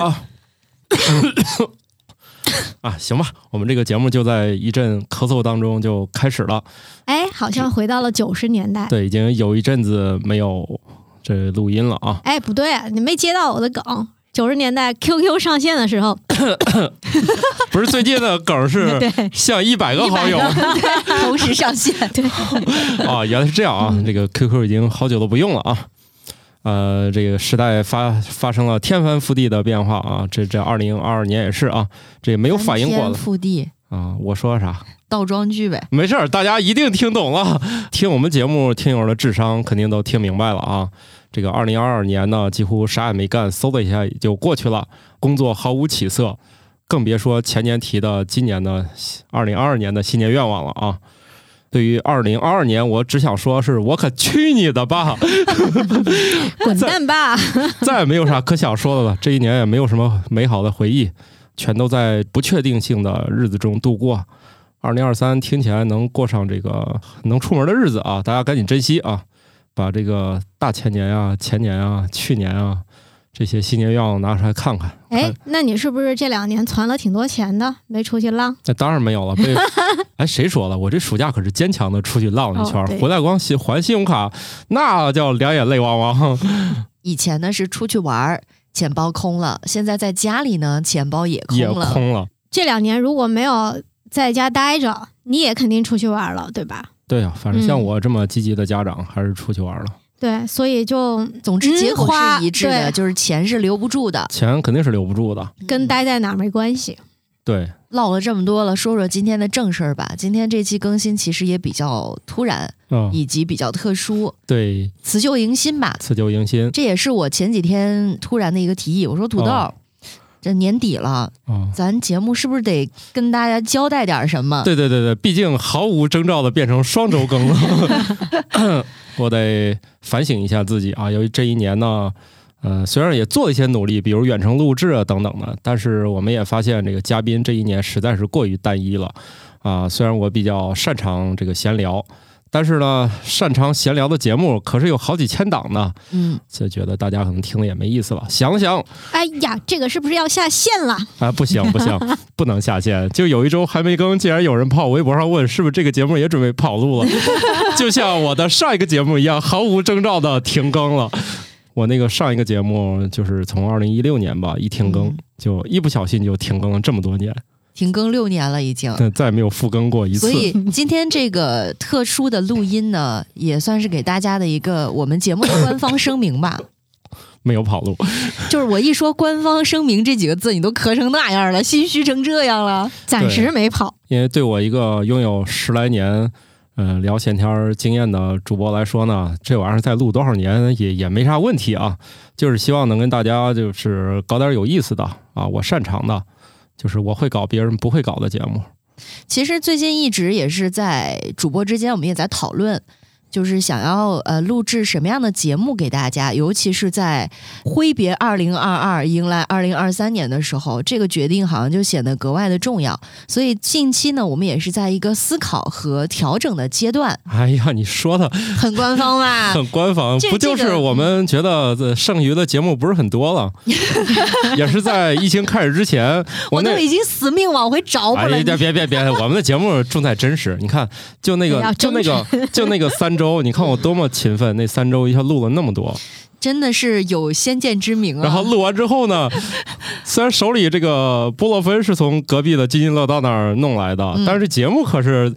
啊。啊，行吧，我们这个节目就在一阵咳嗽当中就开始了。哎，好像回到了九十年代。对，已经有一阵子没有这录音了啊。哎，不对，你没接到我的梗。九十年代 QQ 上线的时候，不是最近的梗是 向一百个好友 同时上线。对，啊，原来是这样啊，这个 QQ 已经好久都不用了啊。呃，这个时代发发生了天翻覆地的变化啊！这这二零二二年也是啊，这没有反应过的。覆地啊！我说啥？倒装句呗。没事儿，大家一定听懂了。听我们节目，听友的智商肯定都听明白了啊！这个二零二二年呢，几乎啥也没干，嗖的一下也就过去了，工作毫无起色，更别说前年提的今年的二零二二年的新年愿望了啊！对于二零二二年，我只想说，是我可去你的吧！滚蛋吧！再也没有啥可想说的了。这一年也没有什么美好的回忆，全都在不确定性的日子中度过。二零二三听起来能过上这个能出门的日子啊！大家赶紧珍惜啊！把这个大前年啊、前年啊、去年啊。这些新年愿望拿出来看看。哎，那你是不是这两年存了挺多钱的，没出去浪？那当然没有了。被 哎，谁说了？我这暑假可是坚强的出去浪了一圈，回来光信还信用卡，那叫两眼泪汪汪。以前呢是出去玩，钱包空了；现在在家里呢，钱包也空了。空了。这两年如果没有在家待着，你也肯定出去玩了，对吧？对呀，反正像我这么积极的家长，还是出去玩了。对，所以就总之结果是一致的，就是钱是留不住的，钱肯定是留不住的，跟待在哪儿没关系。对，唠了这么多了，说说今天的正事儿吧。今天这期更新其实也比较突然，以及比较特殊。对，辞旧迎新吧，辞旧迎新，这也是我前几天突然的一个提议。我说土豆，这年底了，咱节目是不是得跟大家交代点什么？对对对对，毕竟毫无征兆的变成双周更了。我得反省一下自己啊！由于这一年呢，呃，虽然也做了一些努力，比如远程录制啊等等的，但是我们也发现这个嘉宾这一年实在是过于单一了啊！虽然我比较擅长这个闲聊。但是呢，擅长闲聊的节目可是有好几千档呢，嗯，就觉得大家可能听了也没意思了。想想，哎呀，这个是不是要下线了？啊，不行不行，不能下线。就有一周还没更，竟然有人跑微博上问，是不是这个节目也准备跑路了？就像我的上一个节目一样，毫无征兆的停更了。我那个上一个节目就是从二零一六年吧，一停更就一不小心就停更了这么多年。停更六年了，已经，再也没有复更过一次。所以今天这个特殊的录音呢，也算是给大家的一个我们节目的官方声明吧。没有跑路，就是我一说“官方声明”这几个字，你都咳成那样了，心虚成这样了。暂时没跑，因为对我一个拥有十来年嗯聊闲天经验的主播来说呢，这玩意儿再录多少年也也没啥问题啊。就是希望能跟大家就是搞点有意思的啊，我擅长的。就是我会搞别人不会搞的节目。其实最近一直也是在主播之间，我们也在讨论。就是想要呃录制什么样的节目给大家，尤其是在挥别二零二二，迎来二零二三年的时候，这个决定好像就显得格外的重要。所以近期呢，我们也是在一个思考和调整的阶段。哎呀，你说的很官方吧？很官方，不就是我们觉得剩余的节目不是很多了？也是在疫情开始之前，我都已经死命往回找了。别别别别，我们的节目重在真实。你看，就那个，就那个，就那个三周。周，你看我多么勤奋！那三周一下录了那么多，真的是有先见之明啊。然后录完之后呢，虽然手里这个波洛芬是从隔壁的津津乐道那儿弄来的，但是节目可是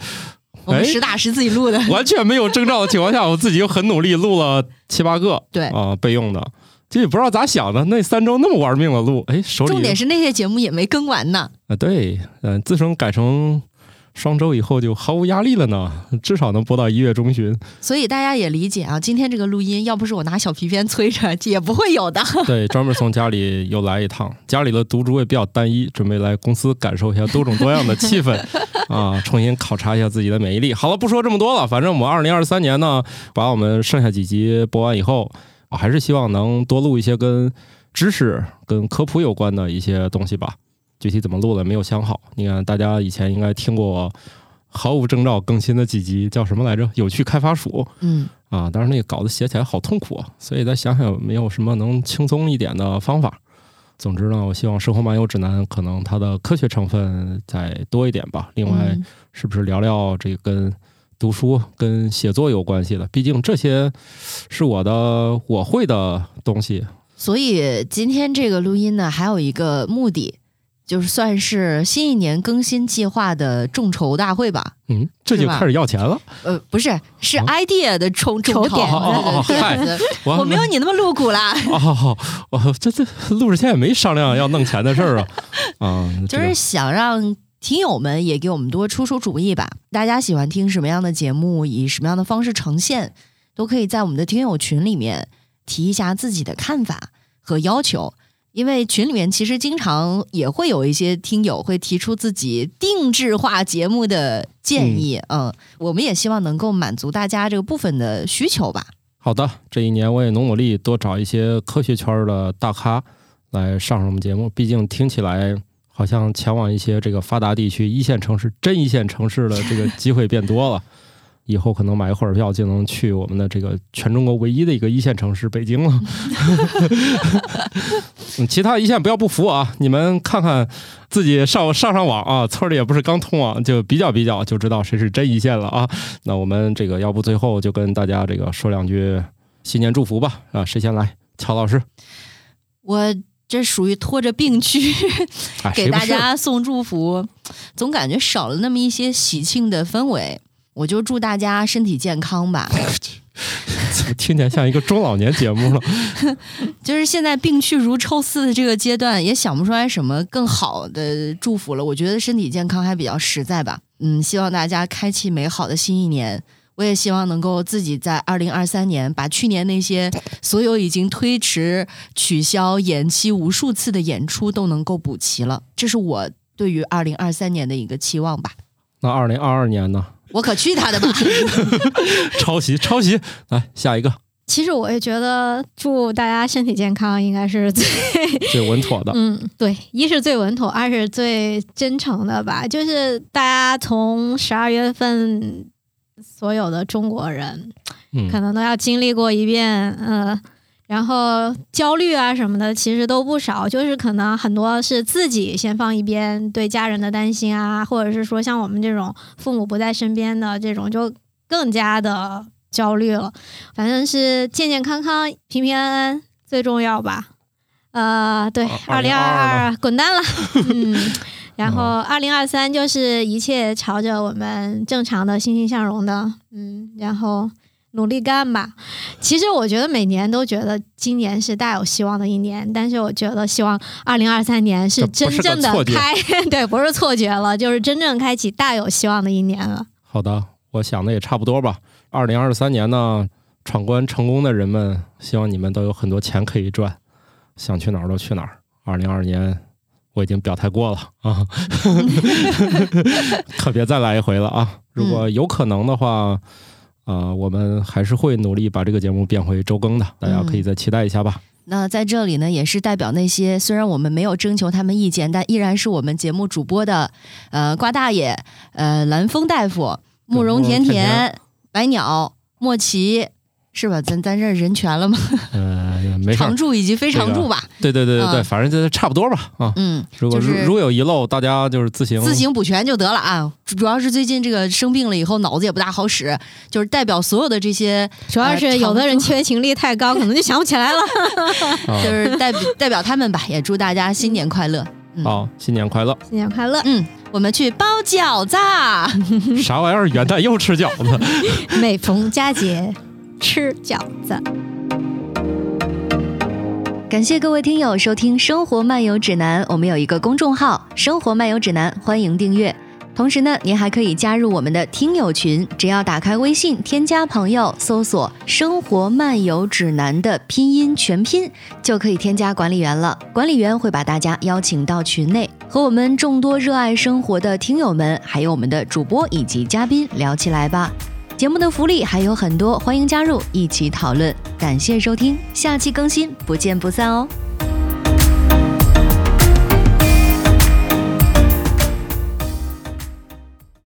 我们实打实自己录的，完全没有征兆的情况下，我自己又很努力录了七八个，对啊，备用的，这也不知道咋想的，那三周那么玩命的录，哎，手里重点是那些节目也没更完呢。啊，对，嗯，自从改成。双周以后就毫无压力了呢，至少能播到一月中旬。所以大家也理解啊，今天这个录音要不是我拿小皮鞭催着，也不会有的。对，专门从家里又来一趟，家里的独竹也比较单一，准备来公司感受一下多种多样的气氛啊，重新考察一下自己的免疫力。好了，不说这么多了，反正我们二零二三年呢，把我们剩下几集播完以后，我还是希望能多录一些跟知识、跟科普有关的一些东西吧。具体怎么录的没有想好，你看大家以前应该听过毫无征兆更新的几集，叫什么来着？有趣开发署。嗯啊，但是那个稿子写起来好痛苦啊，所以再想想有没有什么能轻松一点的方法总之呢，我希望《生活漫游指南》可能它的科学成分再多一点吧。另外，嗯是不是聊聊这个跟读书、跟写作有关系的？毕竟这些是我的我会的东西。所以今天这个录音呢，还有一个目的，就是算是新一年更新计划的众筹大会吧。嗯，这就开始要钱了。呃，不是，是啊 idea 的众众筹筹点我没有你那么露骨啦。哦，我这这录之前也没商量要弄钱的事儿啊。啊，就是想让听友们也给我们多出出主意吧。大家喜欢听什么样的节目，以什么样的方式呈现，都可以在我们的听友群里面提一下自己的看法和要求。因为群里面其实经常也会有一些听友会提出自己定制化节目的建议，嗯我们也希望能够满足大家这个部分的需求吧。好的，这一年我也努努力多找一些科学圈的大咖来上上我们节目，毕竟听起来好像前往一些这个发达地区、一线城市、真一线城市的这个机会变多了。以后可能买个火车票就能去我们的这个全中国唯一的一个一线城市北京了。嗯，其他一线不要不服啊！你们看看自己上上上网啊，村里也不是刚通网，就比较比较就知道谁是真一线了啊。那我们这个要不最后就跟大家这个说两句新年祝福吧啊，谁先来？乔老师我这属于拖着病去啊 给大家送祝福，总感觉少了那么一些喜庆的氛围。我就祝大家身体健康吧。怎么听起来像一个中老年节目了？就是现在病去如抽丝的这个阶段，也想不出来什么更好的祝福了。我觉得身体健康还比较实在吧。嗯，希望大家开启美好的新一年。我也希望能够自己在二零二三年把去年那些所有已经推迟、取消、延期无数次的演出都能够补齐了。这是我对于二零二三年的一个期望吧。那二零二二年呢？我可去他的吧！抄袭抄袭，来下一个其实我也觉得祝大家身体健康应该是最最稳妥的。嗯，对，一是最稳妥，二是最真诚的吧。就是大家从十二月份，所有的中国人嗯可能都要经历过一遍，呃，然后焦虑啊什么的，其实都不少。就是可能很多是自己先放一边，对家人的担心啊，或者是说像我们这种父母不在身边的这种，就更加的焦虑了。反正是健健康康、平平安安最重要吧。呃，对，二零二二滚蛋了，嗯，然后二零二三就是一切朝着我们正常的欣欣向荣的，嗯，然后努力干吧。其实我觉得每年都觉得今年是大有希望的一年，但是我觉得希望二零二三年是真正的开，对，不是错觉了，就是真正开启大有希望的一年了。好的，我想的也差不多吧。二零二三年呢，闯关成功的人们，希望你们都有很多钱可以赚，想去哪儿都去哪儿。二零二年我已经表态过了啊，可别再来一回了啊！如果有可能的话，啊、我们还是会努力把这个节目变回周更的，大家可以再期待一下吧。那在这里呢，也是代表那些虽然我们没有征求他们意见，但依然是我们节目主播的，呃，瓜大爷、呃，蓝风大夫、慕容甜甜、白鸟、莫奇，是吧？咱咱这人全了吗？嗯、没常，驻以及非常驻吧。对对对对对，嗯反正这差不多吧啊。嗯，如果如、就是如有遗漏，大家就是自行自行补全就得了啊。主主要是最近这个生病了以后，脑子也不大好使，就是代表所有的这些，主要是有的人缺勤率太高，可能就想不起来了。啊 就是代表代表他们吧，也祝大家新年快乐。嗯好，新年快乐！新年快乐！嗯，我们去包饺子。啥玩意儿？元旦又吃饺子？每逢佳节吃饺子。感谢各位听友收听《生活漫游指南》，我们有一个公众号《生活漫游指南》，欢迎订阅。同时呢，您还可以加入我们的听友群，只要打开微信添加朋友，搜索“生活漫游指南”的拼音全拼，就可以添加管理员了。管理员会把大家邀请到群内，和我们众多热爱生活的听友们，还有我们的主播以及嘉宾聊起来吧。节目的福利还有很多，欢迎加入一起讨论。感谢收听，下期更新，不见不散哦。